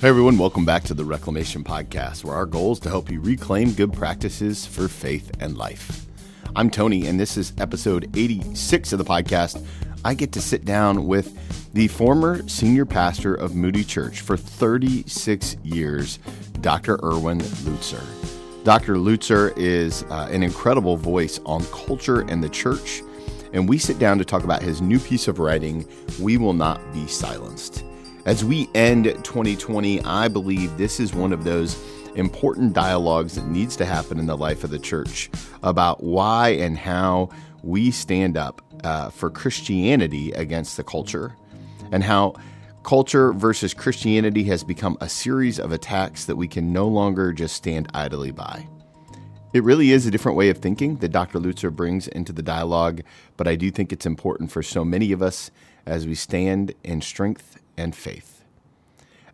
Hey everyone, welcome back to the Reclamation Podcast, where our goal is to help you reclaim good practices for faith and life. I'm Tony, and this is episode 86 of the podcast. I get to sit down with the former senior pastor of Moody Church for 36 years, Dr. Erwin Lutzer. Dr. Lutzer is uh, an incredible voice on culture and the church, and we sit down to talk about his new piece of writing, We Will Not Be Silenced. As we end 2020, I believe this is one of those important dialogues that needs to happen in the life of the church about why and how we stand up uh, for Christianity against the culture, and how culture versus Christianity has become a series of attacks that we can no longer just stand idly by. It really is a different way of thinking that Dr. Lutzer brings into the dialogue, but I do think it's important for so many of us as we stand in strength and faith.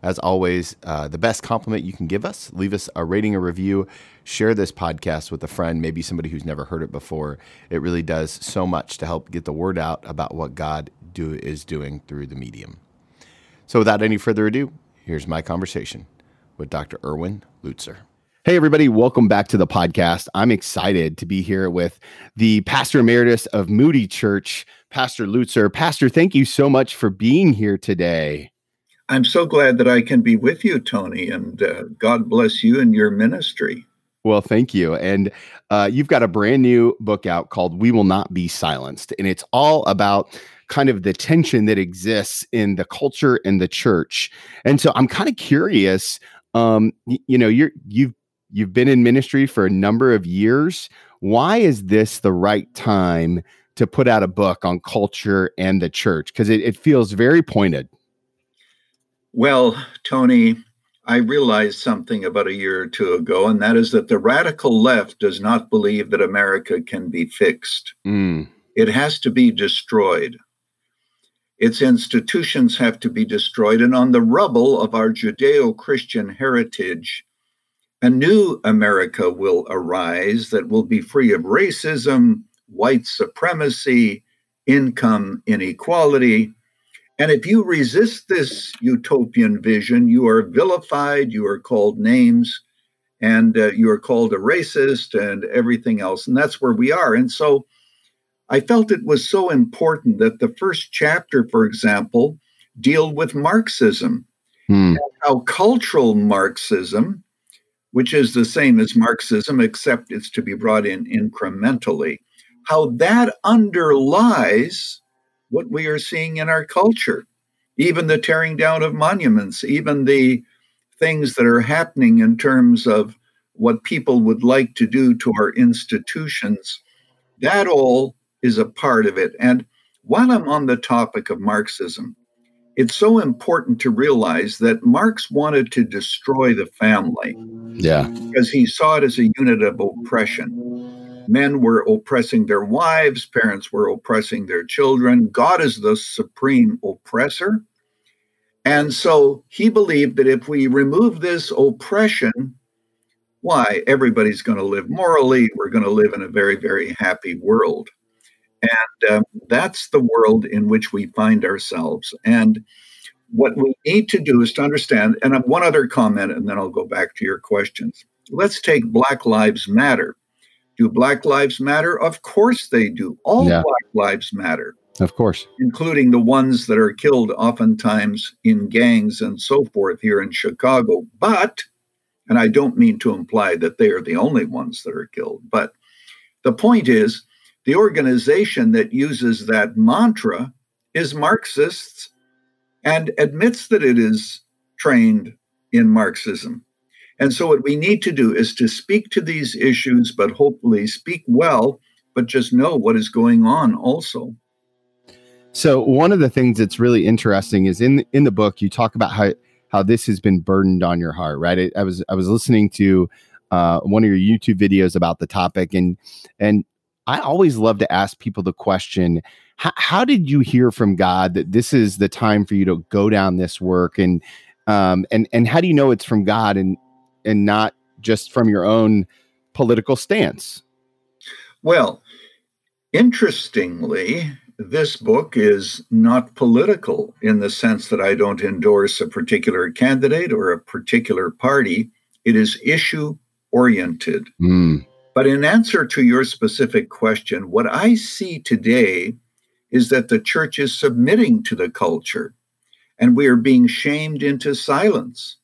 As always, uh, the best compliment you can give us, leave us a rating, a review, share this podcast with a friend, maybe somebody who's never heard it before. It really does so much to help get the word out about what God do, is doing through the medium. So, without any further ado, here's my conversation with Dr. Erwin Lutzer. Hey, everybody, welcome back to the podcast. I'm excited to be here with the pastor emeritus of Moody Church, Pastor Lutzer. Pastor, thank you so much for being here today. I'm so glad that I can be with you, Tony, and uh, God bless you and your ministry. Well, thank you. And uh, you've got a brand new book out called We Will Not Be Silenced. And it's all about kind of the tension that exists in the culture and the church. And so I'm kind of curious. Um, y- you know, you're you've you've been in ministry for a number of years. Why is this the right time to put out a book on culture and the church? Because it, it feels very pointed. Well, Tony, I realized something about a year or two ago, and that is that the radical left does not believe that America can be fixed. Mm. It has to be destroyed. Its institutions have to be destroyed. And on the rubble of our Judeo Christian heritage, a new America will arise that will be free of racism, white supremacy, income inequality. And if you resist this utopian vision, you are vilified, you are called names, and uh, you are called a racist and everything else. And that's where we are. And so I felt it was so important that the first chapter, for example, deal with Marxism, Hmm. how cultural Marxism, which is the same as Marxism, except it's to be brought in incrementally, how that underlies what we are seeing in our culture, even the tearing down of monuments, even the things that are happening in terms of what people would like to do to our institutions. That all is a part of it. And while I'm on the topic of Marxism, it's so important to realize that Marx wanted to destroy the family Yeah. because he saw it as a unit of oppression. Men were oppressing their wives, parents were oppressing their children. God is the supreme oppressor. And so he believed that if we remove this oppression, why everybody's going to live morally, we're going to live in a very, very happy world. And um, that's the world in which we find ourselves. And what we need to do is to understand, and one other comment, and then I'll go back to your questions. Let's take Black Lives Matter. Do Black Lives Matter? Of course they do. All Yeah. Black Lives Matter, Of course. including the ones that are killed oftentimes in gangs and so forth here in Chicago. But, and I don't mean to imply that they are the only ones that are killed, but the point is the organization that uses that mantra is Marxists and admits that it is trained in Marxism. And so, what we need to do is to speak to these issues, but hopefully speak well, but just know what is going on also. So one of the things that's really interesting is in in the book you talk about how how this has been burdened on your heart, right? I, I was I was listening to uh, one of your YouTube videos about the topic, and and I always love to ask people the question: how, did you hear from God that this is the time for you to go down this work, and um, and and how do you know it's from God and and not just from your own political stance? Well, interestingly, this book is not political in the sense that I don't endorse a particular candidate or a particular party. It is issue oriented. Mm. But in answer to your specific question, what I see today is that the church is submitting to the culture and we are being shamed into silence.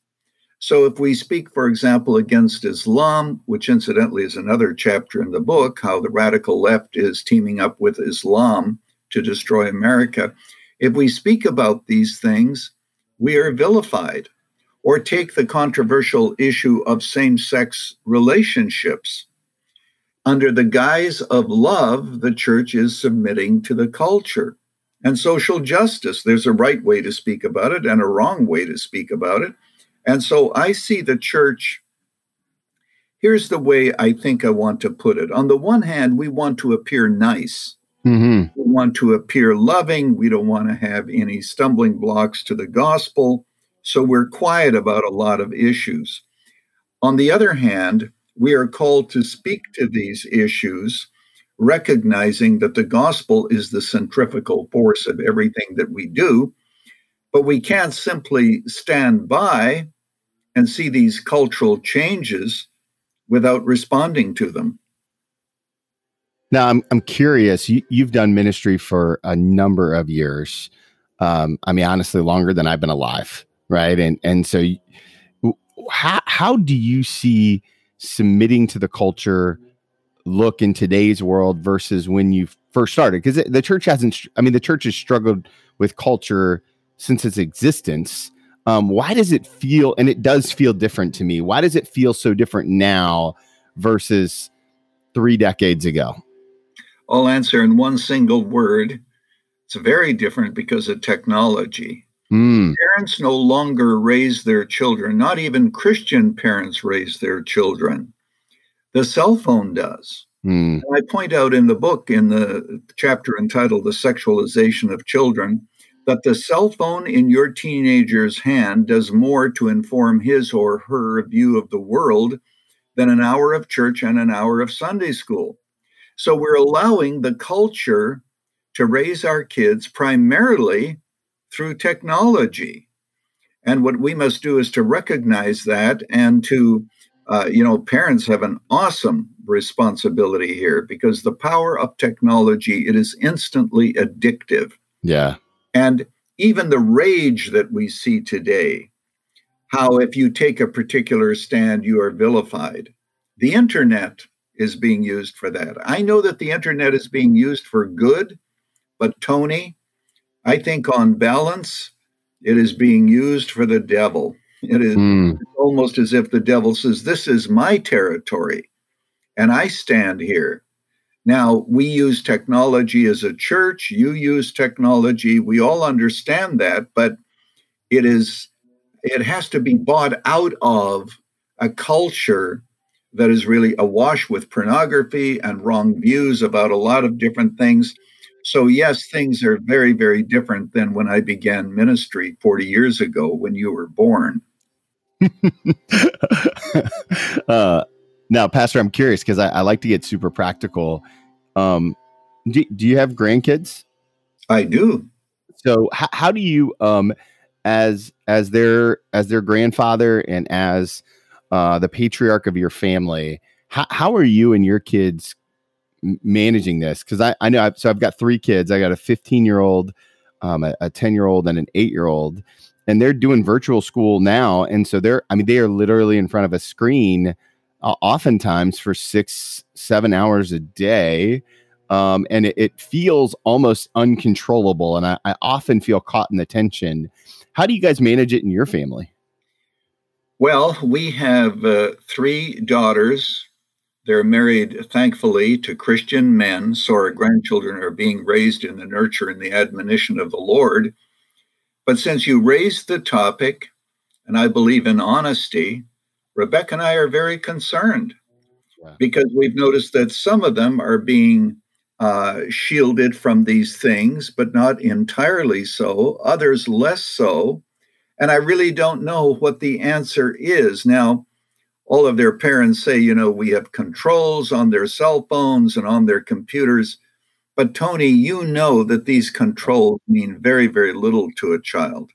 So, if we speak, for example, against Islam, which incidentally is another chapter in the book, how the radical left is teaming up with Islam to destroy America, if we speak about these things, we are vilified. Or take the controversial issue of same sex relationships under the guise of love, the church is submitting to the culture. And social justice, there's a right way to speak about it and a wrong way to speak about it. And so I see the church. Here's the way I think I want to put it. On the one hand, we want to appear nice. Mm-hmm. We want to appear loving. We don't want to have any stumbling blocks to the gospel. So we're quiet about a lot of issues. On the other hand, we are called to speak to these issues, recognizing that the gospel is the centrifugal force of everything that we do. But we can't simply stand by and see these cultural changes without responding to them. Now, I'm, I'm curious. You, have done ministry for a number of years. Um, I mean, honestly, longer than I've been alive, right? And and so, how how do you see submitting to the culture look in today's world versus when you first started? Because the church hasn't, I mean, the church has struggled with culture since its existence. Um, why does it feel, and it does feel different to me, why does it feel so different now versus three decades ago? I'll answer in one single word. It's very different because of technology. Mm. Parents no longer raise their children, not even Christian parents raise their children. The cell phone does. Mm. I point out in the book, in the chapter entitled The Sexualization of Children, that the cell phone in your teenager's hand does more to inform his or her view of the world than an hour of church and an hour of Sunday school. So we're allowing the culture to raise our kids primarily through technology. And what we must do is to recognize that and to, uh, you know, parents have an awesome responsibility here because the power of technology, it is instantly addictive. Yeah. And even the rage that we see today, how if you take a particular stand, you are vilified. The internet is being used for that. I know that the internet is being used for good, but Tony, I think on balance, it is being used for the devil. It is mm. almost as if the devil says, This is my territory, and I stand here. Now, we use technology as a church, you use technology, we all understand that, but it is it has to be bought out of a culture that is really awash with pornography and wrong views about a lot of different things. So, yes, things are very, very different than when I began ministry 40 years ago when you were born. uh, now, Pastor, I'm curious because I, I, like to get super practical. Um, do, do you have grandkids? I do. So, h- how do you, um, as as their as their grandfather and as uh, the patriarch of your family, how, how are you and your kids managing this because I, I know I've, so I've got three kids. I got a 15 year old, um, a 10 year old, and an eight year old, and they're doing virtual school now. And so they're, I mean, they are literally in front of a screen, uh, oftentimes for six, seven hours a day. Um, and it, it, feels almost uncontrollable. And I, I often feel caught in the tension. How do you guys manage it in your family? Well, we have uh, three daughters they're married, thankfully, to Christian men, so our grandchildren are being raised in the nurture and the admonition of the Lord. But since you raised the topic, and I believe in honesty, Rebecca and I are very concerned because we've noticed that some of them are being uh, shielded from these things, but not entirely so, others less so. And I really don't know what the answer is. Now, all of their parents say, you know, we have controls on their cell phones and on their computers. But Tony, you know that these controls mean very, very little to a child.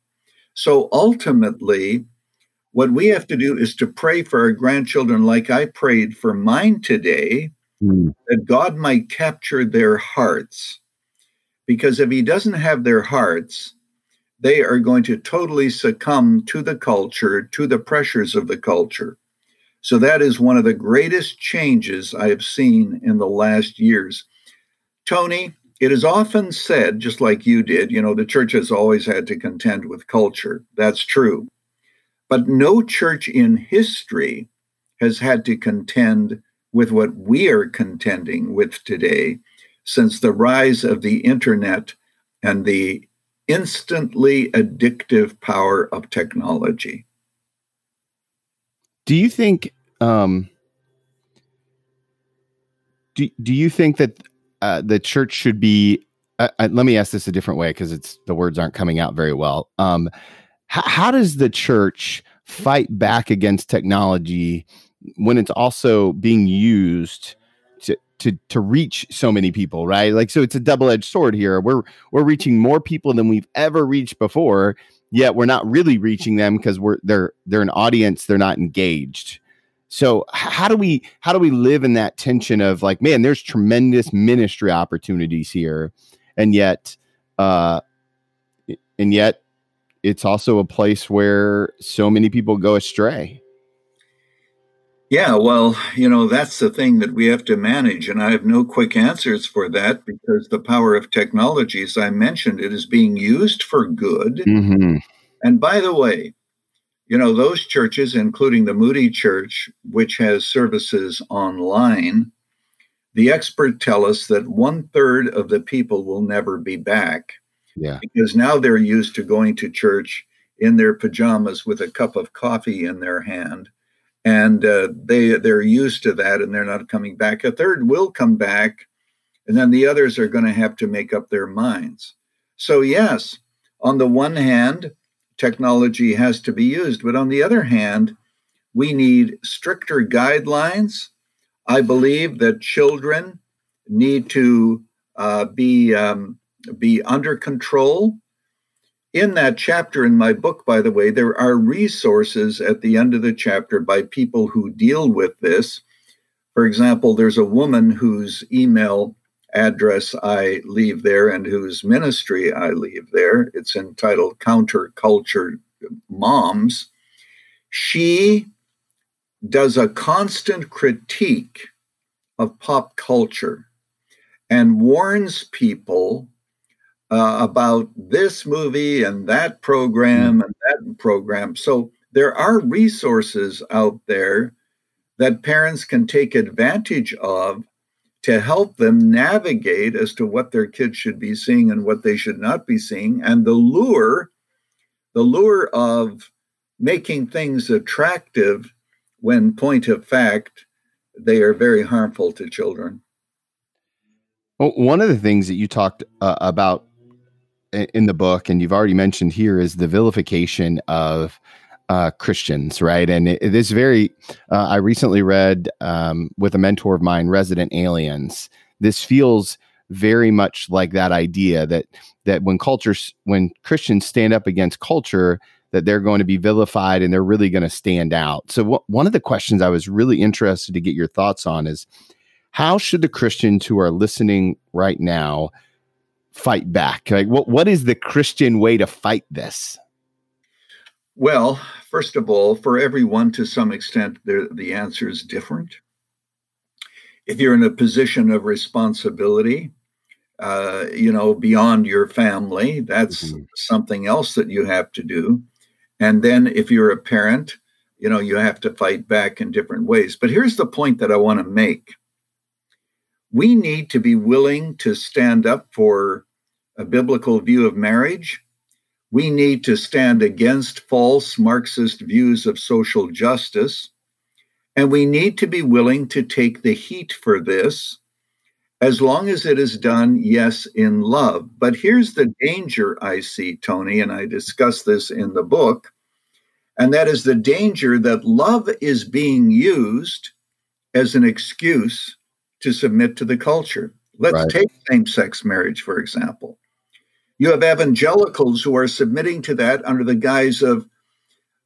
So ultimately, what we have to do is to pray for our grandchildren, like I prayed for mine today, mm. that God might capture their hearts. Because if He doesn't have their hearts, they are going to totally succumb to the culture, to the pressures of the culture. So that is one of the greatest changes I have seen in the last years. Tony, it is often said, just like you did, you know, the church has always had to contend with culture. That's true. But no church in history has had to contend with what we are contending with today since the rise of the internet and the instantly addictive power of technology. Do you think um do, do you think that uh, the church should be uh, uh, let me ask this a different way because it's the words aren't coming out very well. Um, h- how does the church fight back against technology when it's also being used to to to reach so many people, right? Like so it's a double-edged sword here. We're we're reaching more people than we've ever reached before, yet we're not really reaching them because we're they're they're an audience, they're not engaged. So how do we how do we live in that tension of like, man, there's tremendous ministry opportunities here, and yet uh and yet it's also a place where so many people go astray. Yeah, well, you know, that's the thing that we have to manage. And I have no quick answers for that because the power of technology, as I mentioned, it is being used for good. Mm-hmm. And by the way, you know, those churches, including the Moody Church, which has services online, the experts tell us that one third of the people will never be back. Yeah. Because now they're used to going to church in their pajamas with a cup of coffee in their hand and uh, they they're used to that and they're not coming back. A third will come back and then the others are going to have to make up their minds. So yes on the one hand technology has to be used but on the other hand we need stricter guidelines. I believe that children need to uh, be um, be under control in that chapter in my book, by the way, there are resources at the end of the chapter by people who deal with this. For example, there's a woman whose email address I leave there and whose ministry I leave there. It's entitled Counterculture Moms. She does a constant critique of pop culture and warns people uh, about this movie and that program mm. and that program. So there are resources out there that parents can take advantage of to help them navigate as to what their kids should be seeing and what they should not be seeing and the lure the lure of making things attractive when point of fact they are very harmful to children well, one of the things that you talked uh, about in the book, and you've already mentioned here, is the vilification of uh, Christians, right? And it, it is very. Uh, I recently read um, with a mentor of mine, Resident Aliens. This feels very much like that idea that that when cultures, when Christians stand up against culture, that they're going to be vilified and they're really going to stand out. So, wh- one of the questions I was really interested to get your thoughts on is how should the Christians who are listening right now fight back? Like, what what is the Christian way to fight this? Well, first of all, for everyone, to some extent, the answer is different. If you're in a position of responsibility, uh, you know, beyond your family, that's mm-hmm. something else that you have to do. And then if you're a parent, you know, you have to fight back in different ways. But here's the point that I want to make we need to be willing to stand up for a biblical view of marriage. We need to stand against false Marxist views of social justice. And we need to be willing to take the heat for this as long as it is done, yes, in love. But here's the danger I see, Tony, and I discuss this in the book. And that is the danger that love is being used as an excuse to submit to the culture. Let's right. take same sex marriage, for example. You have evangelicals who are submitting to that under the guise of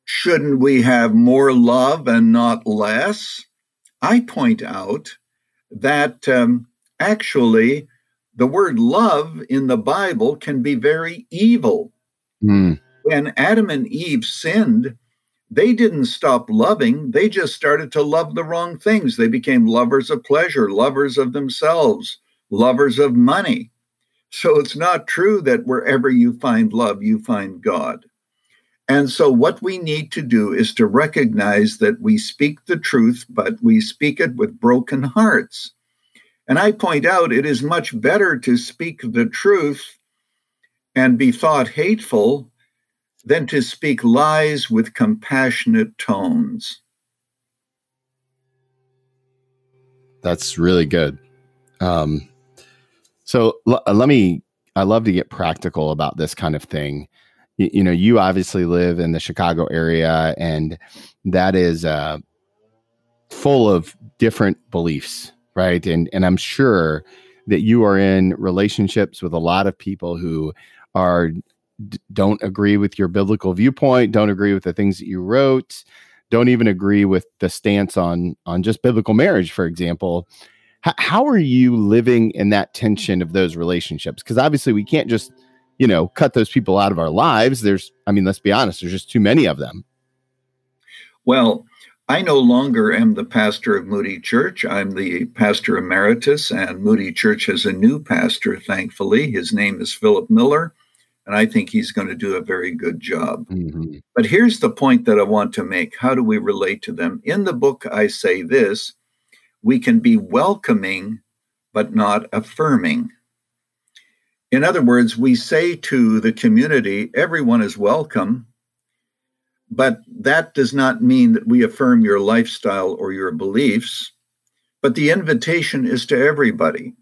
shouldn't we have more love and not less? I point out that um, actually the word love in the Bible can be very evil. Mm. When Adam and Eve sinned, they didn't stop loving, they just started to love the wrong things. They became lovers of pleasure, lovers of themselves, lovers of money. So it's not true that wherever you find love, you find God. And so, what we need to do is to recognize that we speak the truth, but we speak it with broken hearts. And I point out it is much better to speak the truth and be thought hateful than to speak lies with compassionate tones. That's really good. Um, so l- let me, I love to get practical about this kind of thing. Y- you know, you obviously live in the Chicago area, and that is uh, full of different beliefs right? And and I'm sure that you are in relationships with a lot of people who are don't agree with your biblical viewpoint, don't agree with the things that you wrote, don't even agree with the stance on on just biblical marriage, for example. H- how are you living in that tension of those relationships? Because obviously we can't just you know cut those people out of our lives. There's, I mean, let's be honest, there's just too many of them. Well, I no longer am the pastor of Moody Church. I'm the pastor emeritus, and Moody Church has a new pastor, thankfully. His name is Philip Miller, and I think he's going to do a very good job. Mm-hmm. But here's the point that I want to make how do we relate to them? In the book, I say this we can be welcoming, but not affirming. In other words, we say to the community, everyone is welcome but that does not mean that we affirm your lifestyle or your beliefs. But the invitation is to everybody.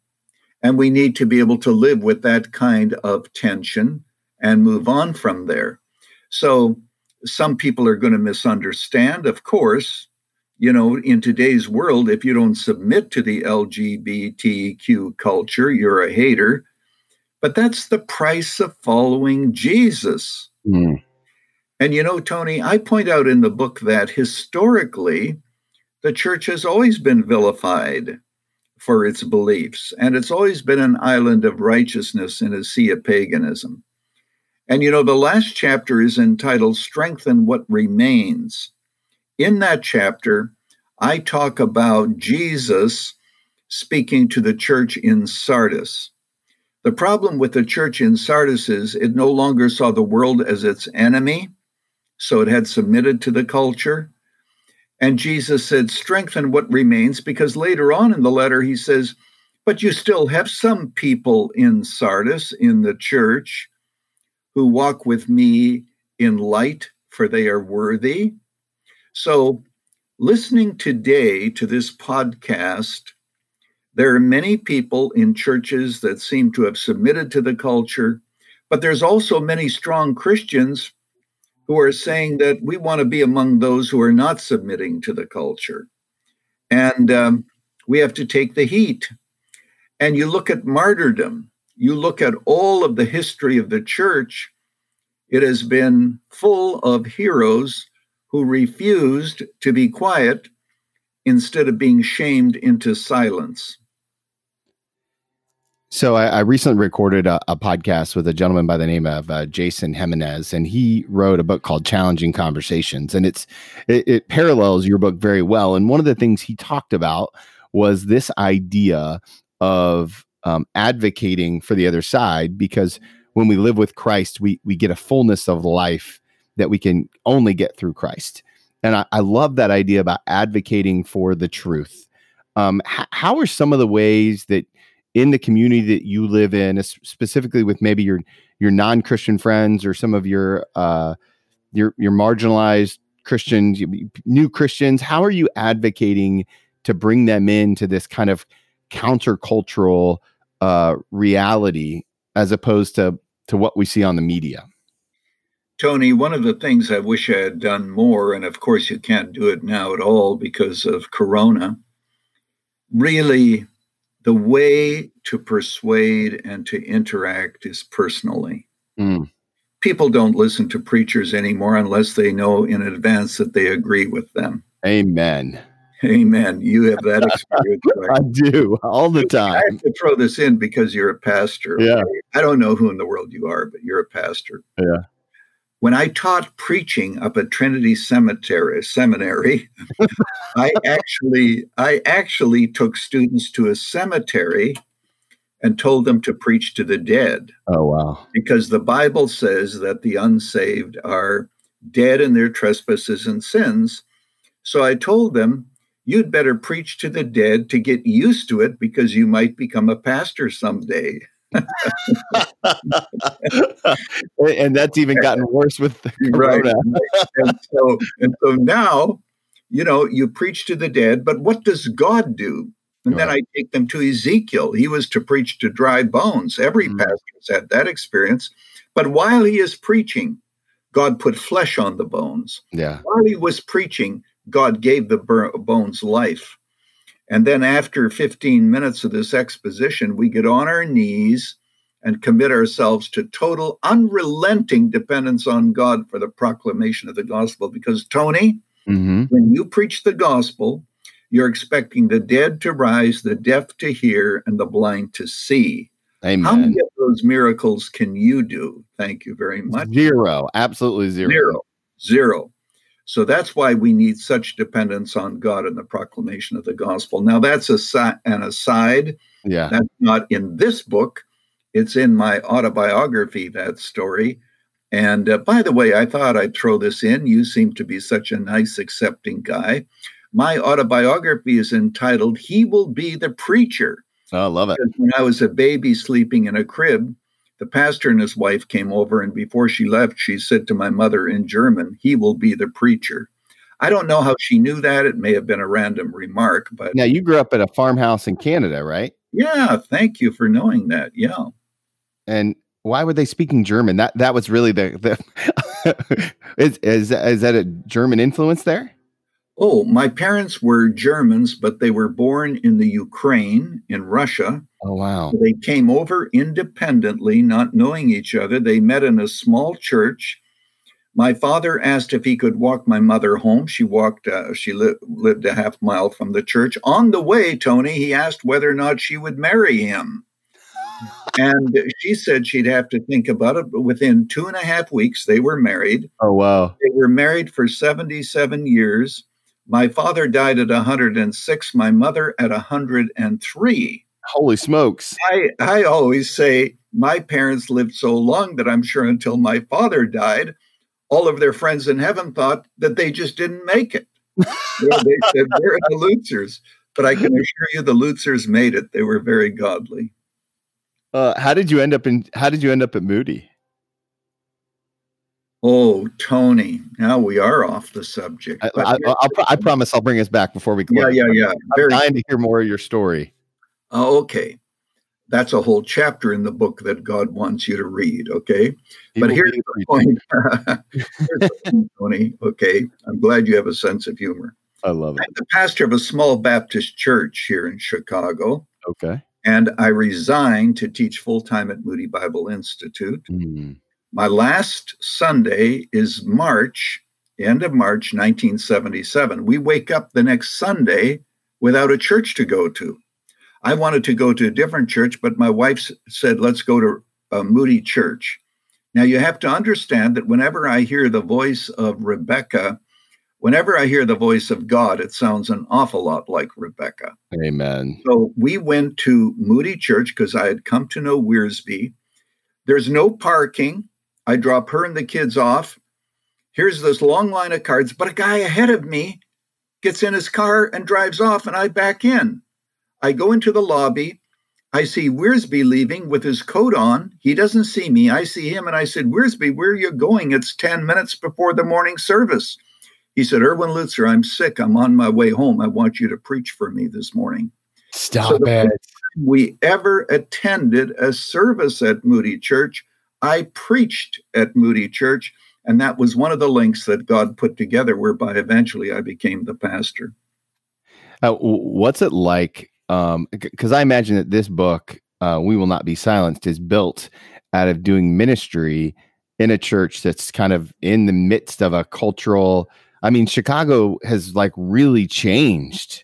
And we need to be able to live with that kind of tension and move on from there. So some people are going to misunderstand, of course. You know, in today's world, if you don't submit to the LGBTQ culture, you're a hater. But that's the price of following Jesus. Mm. And you know, Tony, I point out in the book that historically, the church has always been vilified for its beliefs, and it's always been an island of righteousness in a sea of paganism. And you know, the last chapter is entitled Strengthen What Remains. In that chapter, I talk about Jesus speaking to the church in Sardis. The problem with the church in Sardis is it no longer saw the world as its enemy so it had submitted to the culture. And Jesus said, strengthen what remains, because later on in the letter, he says, but you still have some people in Sardis, in the church, who walk with me in light, for they are worthy. So, listening today to this podcast, there are many people in churches that seem to have submitted to the culture, but there's also many strong Christians who are saying that we want to be among those who are not submitting to the culture. And um, we have to take the heat. And you look at martyrdom, you look at all of the history of the church, it has been full of heroes who refused to be quiet instead of being shamed into silence. So I, I, recently recorded a, a, podcast with a gentleman by the name of uh, Jason Jimenez, and he wrote a book called "Challenging Conversations," and it's it, it, parallels your book very well. And one of the things he talked about was this idea of um, advocating for the other side, because when we live with Christ, we we get a fullness of life that we can only get through Christ. And I, I love that idea about advocating for the truth. Um, h- how are some of the ways that in the community that you live in, specifically with maybe your your non-Christian friends or some of your uh, your your marginalized Christians, new Christians. How are you advocating to bring them into this kind of countercultural uh, reality as opposed to to what we see on the media? Tony, one of the things I wish I had done more, and of course you can't do it now at all because of Corona, really the way to persuade and to interact is personally. Mm. People don't listen to preachers anymore unless they know in advance that they agree with them. Amen. Amen. You have that experience. Right? I do all the time. I have to throw this in because you're a pastor. Yeah. I don't know who in the world you are, but you're a pastor. Yeah. When I taught preaching up at Trinity Cemetery Seminary, I actually I actually took students to a cemetery and told them to preach to the dead Oh wow. because the Bible says that the unsaved are dead in their trespasses and sins. So I told them, you'd better preach to the dead to get used to it because you might become a pastor someday. And that's even gotten worse with the Right. corona. and so and so now, you know, you preach to the dead, but what does God do? And then I take them to Ezekiel. He was to preach to dry bones. Every Mm. pastor has had that experience. But while he is preaching, God put flesh on the bones. Yeah. while he was preaching, God gave the bones life. And then after 15 minutes of this exposition, we get on our knees and commit ourselves to total, unrelenting dependence on God for the proclamation of the gospel. Because, Tony, hmm when you preach the gospel, you're expecting the dead to rise, the deaf to hear, and the blind to see. Amen. How many of those miracles can you do? Thank you very much. Zero. Absolutely zero. Zero. Zero. So that's why we need such dependence on God in the proclamation of the gospel. Now, that's a, an aside. Yeah. That's not in this book. It's in my autobiography, that story. And uh, by the way, I thought I'd throw this in. You seem to be such a nice, accepting guy. My autobiography is entitled, He Will Be the Preacher. Oh, I love it. Because when I was a baby sleeping in a crib, the pastor and his wife came over, and before she left, she said to my mother in German, He will be the preacher. I don't know how she knew that. It may have been a random remark, but Now you grew up at a farmhouse in Canada, right? yeah, thank you for knowing that. Yeah. And why were they speaking German? That that was really the the is is is that a German influence there? Oh, my parents were Germans, but they were born in the Ukraine, in Russia. Oh wow. They came over independently, not knowing each other. They met in a small church. My father asked if he could walk my mother home. She walked, uh, she li- lived a half mile from the church. On the way, Tony, he asked whether or not she would marry him. and she said she'd have to think about it. But within two and a half weeks, they were married. Oh wow. They were married for 77 years. My father died at 106, my mother at 103. Holy smokes. I, I always say my parents lived so long that I'm sure until my father died, all of their friends in heaven thought that they just didn't make it. They said, We're the Lutzers. But I can assure you the Lutzers made it. They were very godly. Uh, how did you end up in how did you end up at Moody? Oh, Tony. Now we are off the subject. I, I, I'll, I promise I'll bring us back before we go. yeah, close. yeah, yeah. I'm Very dying to hear more of your story. Oh, okay. That's a whole chapter in the book that God wants you to read. Okay. He but here's the point. here's the point, Tony. Okay. I'm glad you have a sense of humor. I love it. I'm the pastor of a small Baptist church here in Chicago, Okay. and I resigned to teach full time at Moody Bible Institute. Hmm. My last Sunday is March, end of March 1977. We wake up the next Sunday without a church to go to. I wanted to go to a different church, but my wife said, let's go to a Moody Church. Now, you have to understand that whenever I hear the voice of Rebecca, whenever I hear the voice of God, it sounds an awful lot like Rebecca. Amen. So we went to Moody Church because I had come to know Wiersbe. There's no parking. I drop her and the kids off. Here's this long line of cards, but a guy ahead of me gets in his car and drives off, and I back in. I go into the lobby. I see Wiersbe leaving with his coat on. He doesn't see me. I see him, and I said, Wiersbe, where are you going? It's 10 minutes before the morning service. He said, Erwin Lutzer, I'm sick. I'm on my way home. I want you to preach for me this morning Stop So it. we ever attended a service at Moody Church. I preached at Moody Church, and that was one of the links that God put together, whereby eventually I became the pastor. Uh, what's it like um because I imagine that this book, uh, We Will Not Be Silenced, is built out of doing ministry in a church that's kind of in the midst of a cultural. I mean, Chicago has like really changed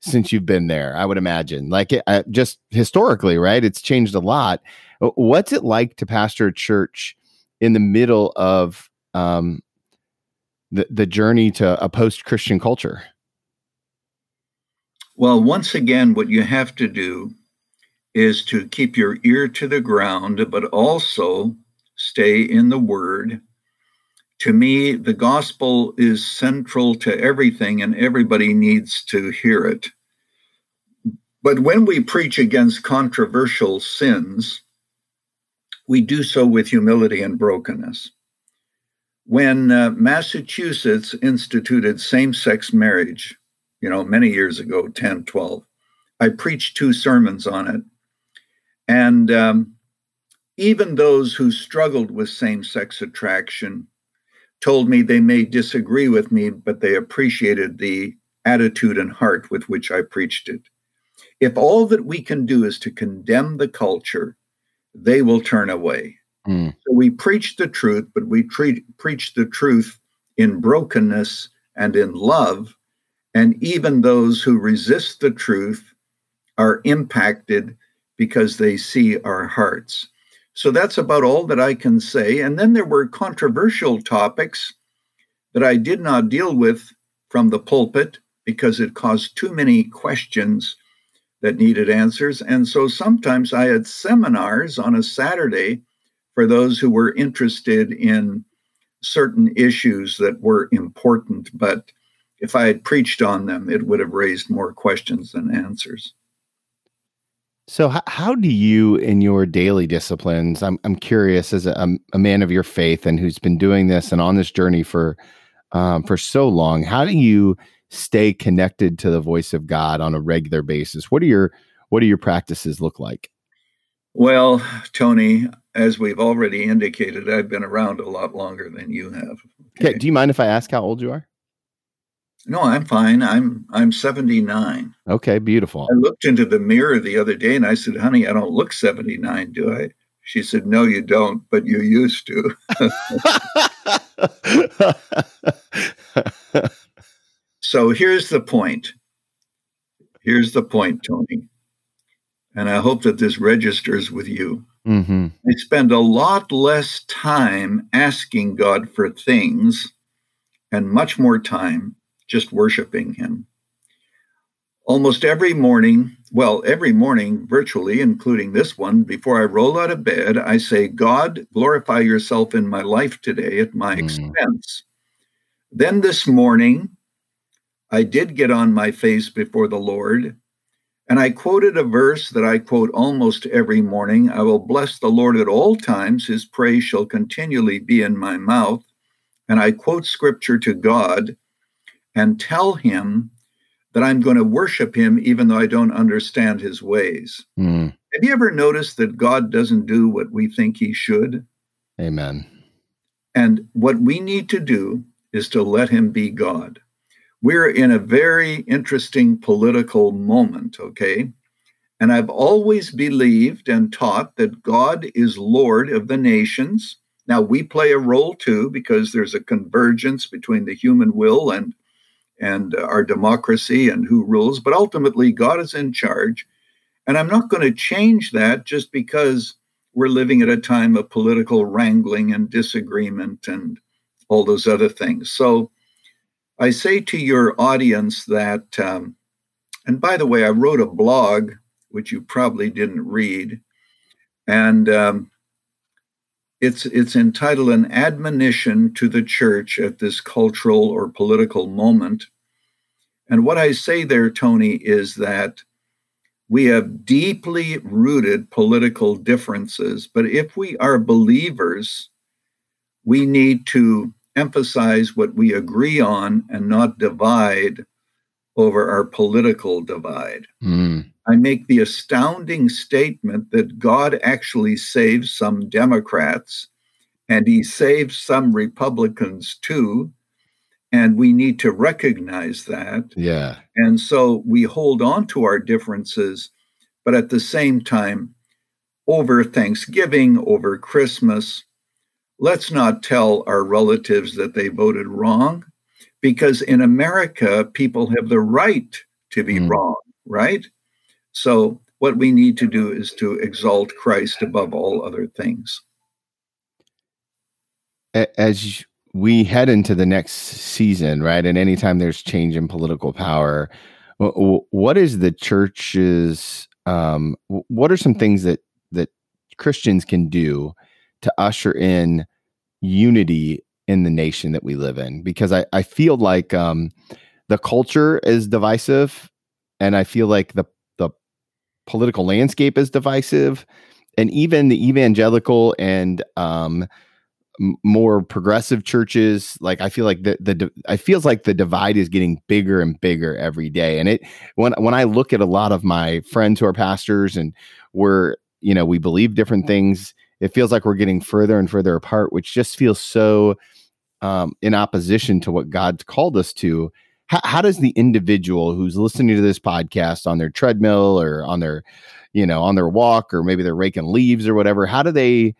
since you've been there. I would imagine, like it, uh, just historically, right? It's changed a lot. What's it like to pastor a church in the middle of um, the the journey to a post Christian culture? Well, once again, what you have to do is to keep your ear to the ground, but also stay in the Word. To me, the gospel is central to everything, and everybody needs to hear it. But when we preach against controversial sins, we do so with humility and brokenness. When uh, Massachusetts instituted same sex marriage, you know, many years ago, 10, 12, I preached two sermons on it. And um, even those who struggled with same sex attraction told me they may disagree with me, but they appreciated the attitude and heart with which I preached it. If all that we can do is to condemn the culture, they will turn away. Mm. So we preach the truth, but we treat, preach the truth in brokenness and in love. And even those who resist the truth are impacted because they see our hearts. So that's about all that I can say. And then there were controversial topics that I did not deal with from the pulpit because it caused too many questions that needed answers. And so sometimes I had seminars on a Saturday for those who were interested in certain issues that were important. But if I had preached on them, it would have raised more questions than answers. So, how, do you, in your daily disciplines, I'm, I'm curious, as a, a man of your faith and who's been doing this and on this journey for um, for so long, how do you stay connected to the voice of God on a regular basis? What are your what do your practices look like? Well, Tony, as we've already indicated, I've been around a lot longer than you have. Okay. okay. Do you mind if I ask how old you are? No, I'm fine. I'm I'm 79. Okay, beautiful. I looked into the mirror the other day and I said, "Honey, I don't look 79, do I?" She said, "No, you don't, but you used to." so here's the point. Here's the point, Tony. And I hope that this registers with you. Mm-hmm. I spend a lot less time asking God for things and much more time just worshiping Him. Almost every morning, well, every morning, virtually, including this one, before I roll out of bed, I say, God, glorify yourself in my life today at my mm. expense. Then this morning, I did get on my face before the Lord, and I quoted a verse that I quote almost every morning I will bless the Lord at all times, his praise shall continually be in my mouth. And I quote scripture to God and tell him that I'm going to worship him even though I don't understand his ways. Mm. Have you ever noticed that God doesn't do what we think he should? Amen. And what we need to do is to let him be God. We're in a very interesting political moment, okay? And I've always believed and taught that God is Lord of the nations. Now, we play a role too because there's a convergence between the human will and and our democracy and who rules, but ultimately God is in charge. And I'm not going to change that just because we're living at a time of political wrangling and disagreement and all those other things. So I say to your audience that, um, and by the way, I wrote a blog, which you probably didn't read, and um, it's it's entitled an admonition to the church at this cultural or political moment. And what i say there tony is that we have deeply rooted political differences but if we are believers we need to emphasize what we agree on and not divide over our political divide mm. I make the astounding statement that God actually saves some Democrats and he saves some Republicans too. And we need to recognize that. Yeah. And so we hold on to our differences, but at the same time, over Thanksgiving, over Christmas, let's not tell our relatives that they voted wrong because in America, people have the right to be mm. wrong, right? So, what we need to do is to exalt Christ above all other things. As we head into the next season, right? And anytime there's change in political power, what is the church's, um, what are some things that, that Christians can do to usher in unity in the nation that we live in because I, I feel like um, the culture is divisive and I feel like the the political landscape is divisive and even the evangelical and um, more progressive churches like I feel like the the I feels like the divide is getting bigger and bigger every day and it when when I look at a lot of my friends who are pastors and we're you know we believe different things it feels like we're getting further and further apart which just feels so um, in opposition to what God's called us to, how, how does the individual who's listening to this podcast on their treadmill or on their, you know, on their walk or maybe they're raking leaves or whatever, how do they,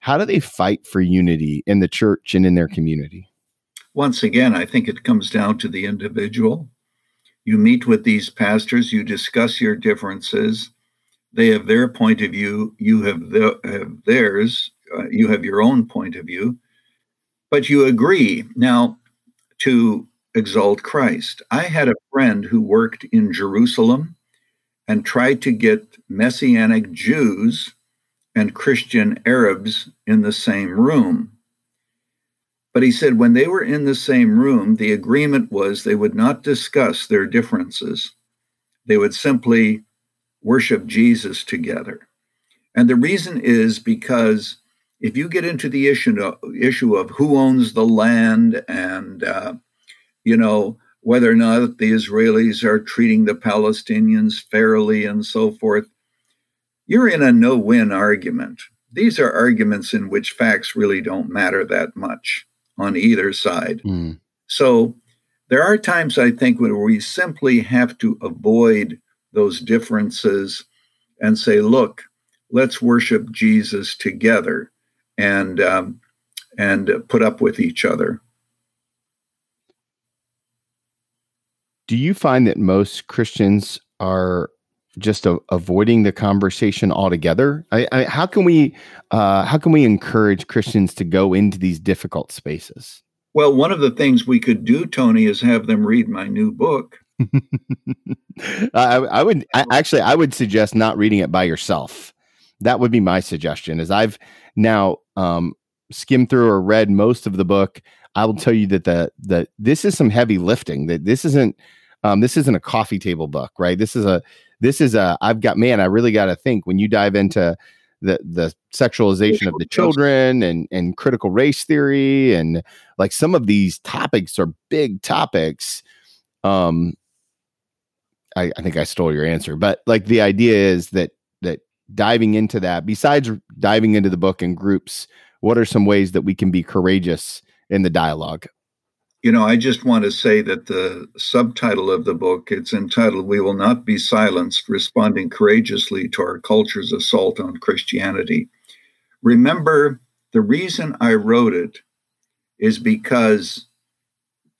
how do they fight for unity in the church and in their community? Once again, I think it comes down to the individual. You meet with these pastors, you discuss your differences. They have their point of view, you have, the, have theirs, uh, you have your own point of view but you agree now to exalt Christ. I had a friend who worked in Jerusalem and tried to get Messianic Jews and Christian Arabs in the same room. But he said when they were in the same room, the agreement was they would not discuss their differences. They would simply worship Jesus together. And the reason is because if you get into the issue of, issue of who owns the land and uh, you know whether or not the Israelis are treating the Palestinians fairly and so forth, you're in a no-win argument. These are arguments in which facts really don't matter that much on either side. Mm. So there are times I think where we simply have to avoid those differences and say, look, let's worship Jesus together and um, and put up with each other. Do you find that most Christians are just a, avoiding the conversation altogether? I, I, how can we uh, how can we encourage Christians to go into these difficult spaces? Well, one of the things we could do, Tony, is have them read my new book. I, I, would I, actually I would suggest not reading it by yourself. That would be my suggestion. Is I've now um, skimmed through or read most of the book, I will tell you that the that this is some heavy lifting. That this isn't um, this isn't a coffee table book, right? This is a this is a I've got man, I really got to think when you dive into the the sexualization of the children and and critical race theory and like some of these topics are big topics. Um, I, I think I stole your answer, but like the idea is that that diving into that besides diving into the book in groups what are some ways that we can be courageous in the dialogue? You know i just want to say that the subtitle of the book it's entitled we will not be silenced responding courageously to our culture's assault on christianity. Remember the reason i wrote it is because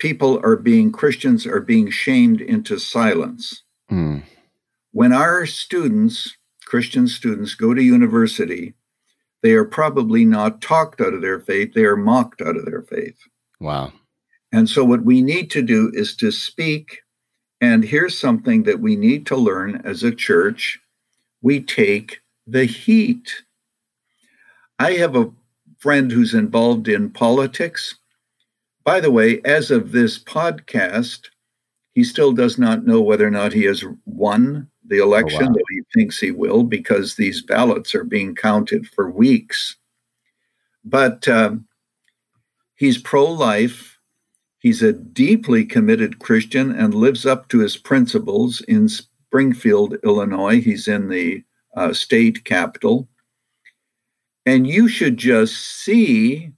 people are being christians are being shamed into silence mm. when our students Christian students go to university, they are probably not talked out of their faith, they are mocked out of their faith. Wow. And so, what we need to do is to speak. And here's something that we need to learn as a church we take the heat. I have a friend who's involved in politics. By the way, as of this podcast, he still does not know whether or not he has won the election, oh, wow. though he thinks he will, because these ballots are being counted for weeks. But um, he's pro life. He's a deeply committed Christian and lives up to his principles in Springfield, Illinois. He's in the uh, state capital. And you should just see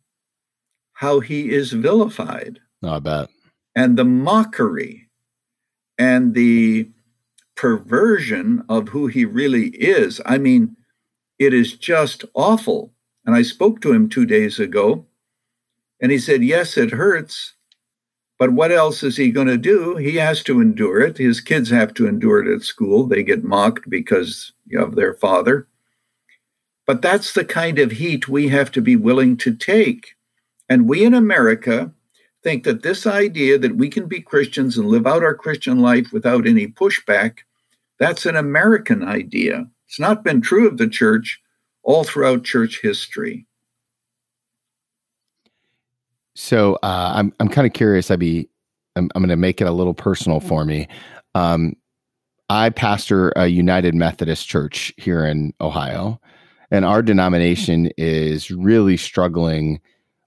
how he is vilified. Oh, I bet. and the mockery and the perversion of who he really is. I mean, it is just awful. And I spoke to him two days ago, and he said, Yes, it hurts. But what else is he going to do? He has to endure it. His kids have to endure it at school. They get mocked because of their father. But that's the kind of heat we have to be willing to take. And we in America think that this idea that we can be Christians and live out our Christian life without any pushback, that's an American idea. It's not been true of the church all throughout church history. So uh, I'm I'm kind of curious. I'd be I'm, I'm going to make it a little personal for me. Um, I pastor a United Methodist Church here in Ohio, and our denomination is really struggling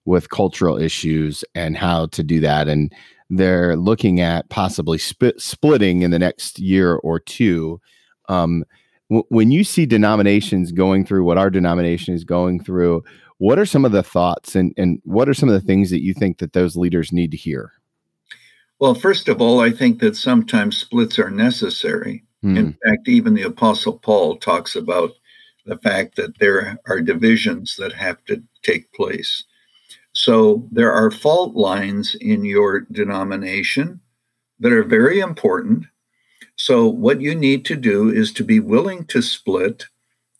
with cultural issues and how to do that. And they're looking at possibly sp- splitting in the next year or two. Um, w- when you see denominations going through what our denomination is going through, what are some of the thoughts and, and what are some of the things that you think that those leaders need to hear? Well, first of all, I think that sometimes splits are necessary. Mm. In fact, even the Apostle Paul talks about the fact that there are divisions that have to take place. So there are fault lines in your denomination that are very important. So, what you need to do is to be willing to split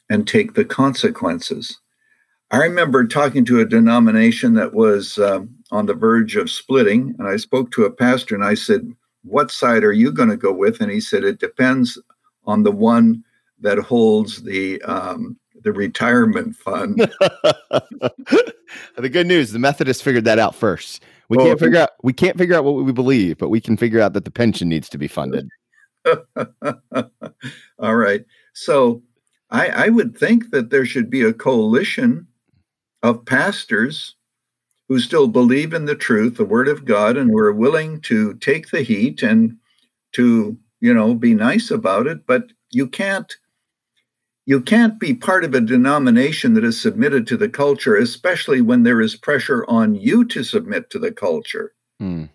and take the consequences. I remember talking to a denomination that was um, on the verge of splitting, and I spoke to a pastor and I said, What side are you going to go with? And he said, It depends on the one that holds the um, the retirement fund. the good news, the Methodists figured that out first. We can't figure out we can't figure out what we believe, but we can figure out that the pension needs to be funded. All right. So I, I would think that there should be a coalition of pastors who still believe in the truth, the word of God, and who are willing to take the heat and to, you know, be nice about it. But you can't you can't be part of a denomination that is submitted to the culture, especially when there is pressure on you to submit to the culture. Hmm.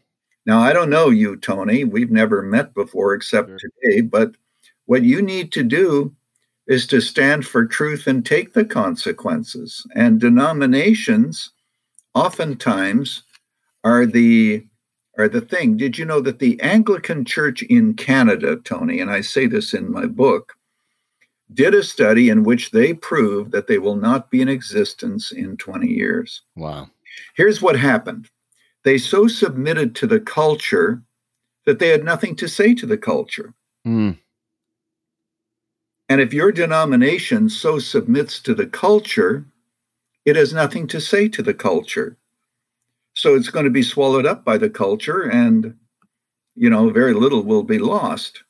Now, I don't know you, Tony. We've never met before except sure. today, but what you need to do is to stand for truth and take the consequences. And denominations oftentimes are the are the thing. Did you know that the Anglican Church in Canada, Tony, and I say this in my book, did a study in which they proved that they will not be in existence in 20 years. Wow. Here's what happened they so submitted to the culture that they had nothing to say to the culture. Mm. And if your denomination so submits to the culture, it has nothing to say to the culture. So it's going to be swallowed up by the culture, and you know, very little will be lost.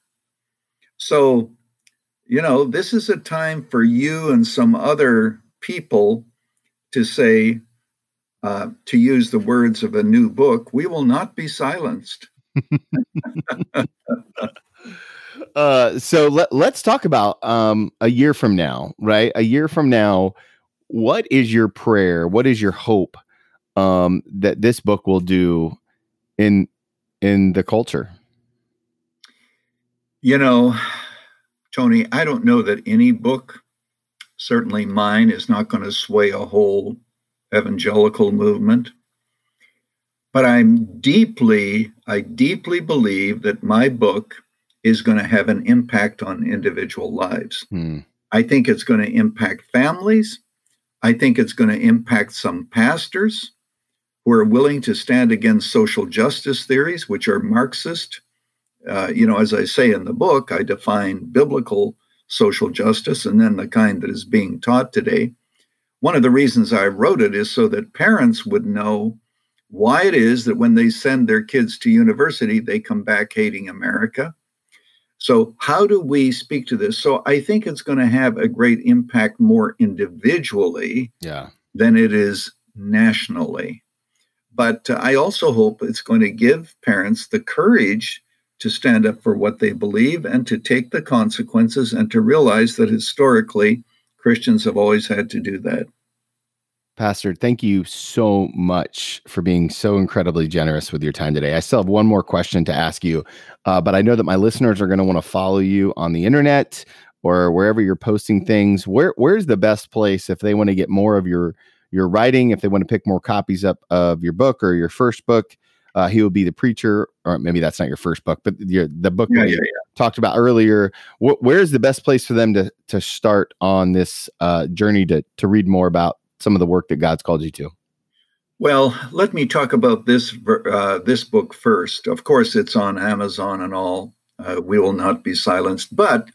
So you know, this is a time for you and some other people to say, uh, to use the words of a new book, we will not be silenced. uh, so let, us talk about um, a year from now, right? A year from now, what is your prayer? What is your hope um, that this book will do in in the culture? You know, Tony, I don't know that any book, certainly mine, is not going to sway a whole evangelical movement. But I'm deeply, I deeply believe that my book is going to have an impact on individual lives. Hmm. I think it's going to impact families. I think it's going to impact some pastors who are willing to stand against social justice theories, which are Marxist uh, you know, as I say in the book, I define biblical social justice and then the kind that is being taught today. One of the reasons I wrote it is so that parents would know why it is that when they send their kids to university, they come back hating America. So, how do we speak to this? So, I think it's going to have a great impact more individually yeah. than it is nationally. But uh, I also hope it's going to give parents the courage to stand up for what they believe and to take the consequences and to realize that historically Christians have always had to do that. Pastor, thank you so much for being so incredibly generous with your time today. I still have one more question to ask you, uh, but I know that my listeners are going to want to follow you on the internet or wherever you're posting things. Where where's the best place if they want to get more of your your writing? If they want to pick more copies up of your book or your first book, uh, he will be the preacher, or maybe that's not your first book, but your, the book yeah, yeah, yeah. talked about earlier. Wh- where's the best place for them to to start on this uh, journey to to read more about some of the work that God's called you to? Well, let me talk about this uh, this book first. Of course, it's on Amazon and all. Uh, we will not be silenced, but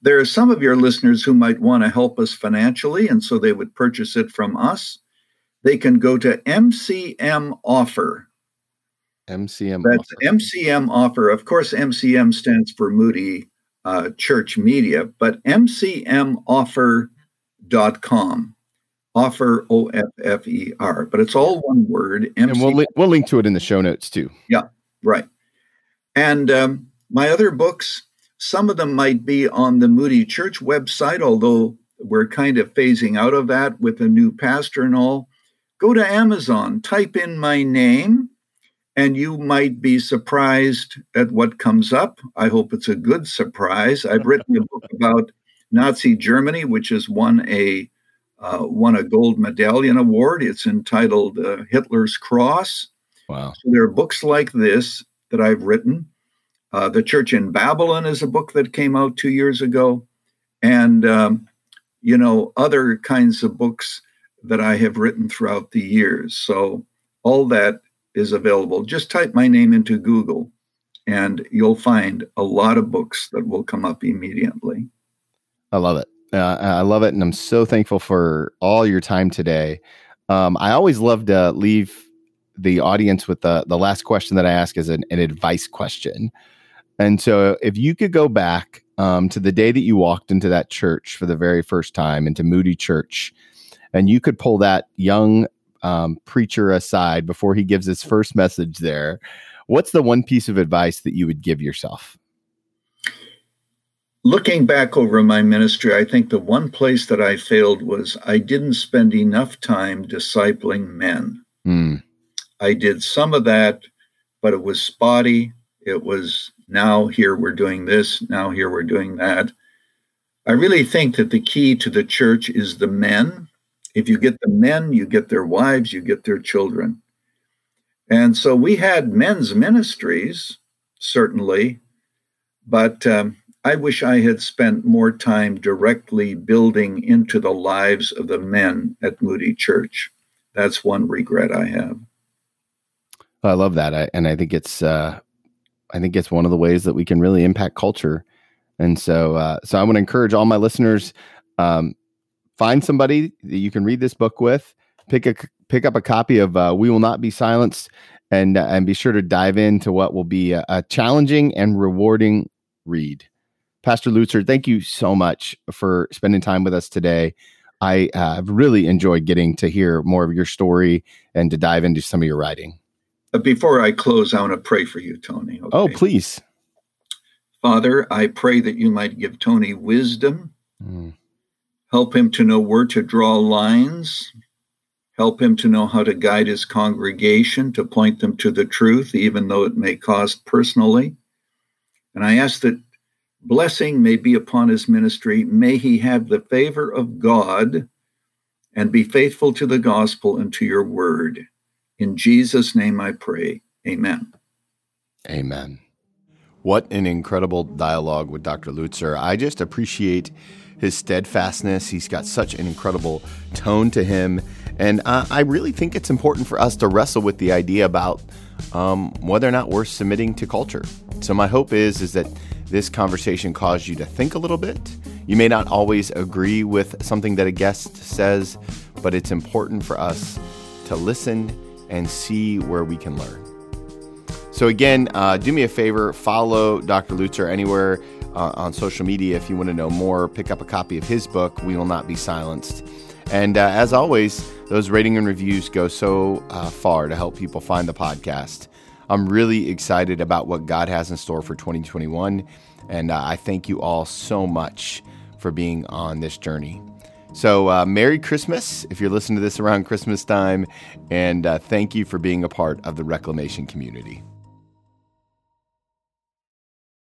there are some of your listeners who might want to help us financially, and so they would purchase it from us. They can go to MCM Offer. MCM. That's offer. MCM Offer. Of course, MCM stands for Moody uh, Church Media, but MCMOffer.com offer O F F E R, but it's all one word. MC- and we'll li- we'll link to it in the show notes too. Yeah, right. And um, my other books, some of them might be on the Moody Church website, although we're kind of phasing out of that with a new pastor and all. Go to Amazon, type in my name, and you might be surprised at what comes up. I hope it's a good surprise. I've written a book about Nazi Germany, which has won a uh, won a gold medallion award. It's entitled uh, Hitler's Cross. Wow. So there are books like this that I've written. Uh, the Church in Babylon is a book that came out two years ago. And, um, you know, other kinds of books that I have written throughout the years. So all that is available. Just type my name into Google and you'll find a lot of books that will come up immediately. I love it. Uh, I love it, and I'm so thankful for all your time today. Um, I always love to leave the audience with the the last question that I ask is an, an advice question. And so, if you could go back um, to the day that you walked into that church for the very first time, into Moody Church, and you could pull that young um, preacher aside before he gives his first message there, what's the one piece of advice that you would give yourself? looking back over my ministry, I think the one place that I failed was I didn't spend enough time discipling men. Mm. I did some of that, but it was spotty. It was now here we're doing this, now here we're doing that. I really think that the key to the church is the men. If you get the men, you get their wives, you get their children. And so we had men's ministries, certainly, but um, I wish I had spent more time directly building into the lives of the men at Moody Church. That's one regret I have. I love that, I, and I think it's uh, I think it's one of the ways that we can really impact culture. And so, uh, so I want to encourage all my listeners: um, find somebody that you can read this book with. Pick a pick up a copy of uh, "We Will Not Be Silenced," and uh, and be sure to dive into what will be a, a challenging and rewarding read. Pastor Lutzer, thank you so much for spending time with us today. I uh, really enjoyed getting to hear more of your story and to dive into some of your writing. Uh, before I close, I want to pray for you, Tony. Okay? Oh, please. Father, I pray that you might give Tony wisdom, mm. Help him to know where to draw lines, help him to know how to guide his congregation, to point them to the truth, even though it may cost personally. And I ask that blessing may be upon his ministry. May he have the favor of God and be faithful to the gospel and to your word. In Jesus' name I pray. Amen. Amen. What an incredible dialogue with Dr. Lutzer. I just appreciate his steadfastness. He's got such an incredible tone to him. And I really think it's important for us to wrestle with the idea about um, whether or not we're submitting to culture. So my hope is is that this conversation caused you to think a little bit. You may not always agree with something that a guest says, but it's important for us to listen and see where we can learn. So, again, uh, do me a favor follow Dr. Lutzer anywhere uh, on social media if you want to know more. Pick up a copy of his book, We Will Not Be Silenced. And uh, as always, those rating and reviews go so uh, far to help people find the podcast. I'm really excited about what God has in store for 2021. And uh, I thank you all so much for being on this journey. So, uh, Merry Christmas if you're listening to this around Christmas time, and uh, thank you for being a part of the Reclamation community.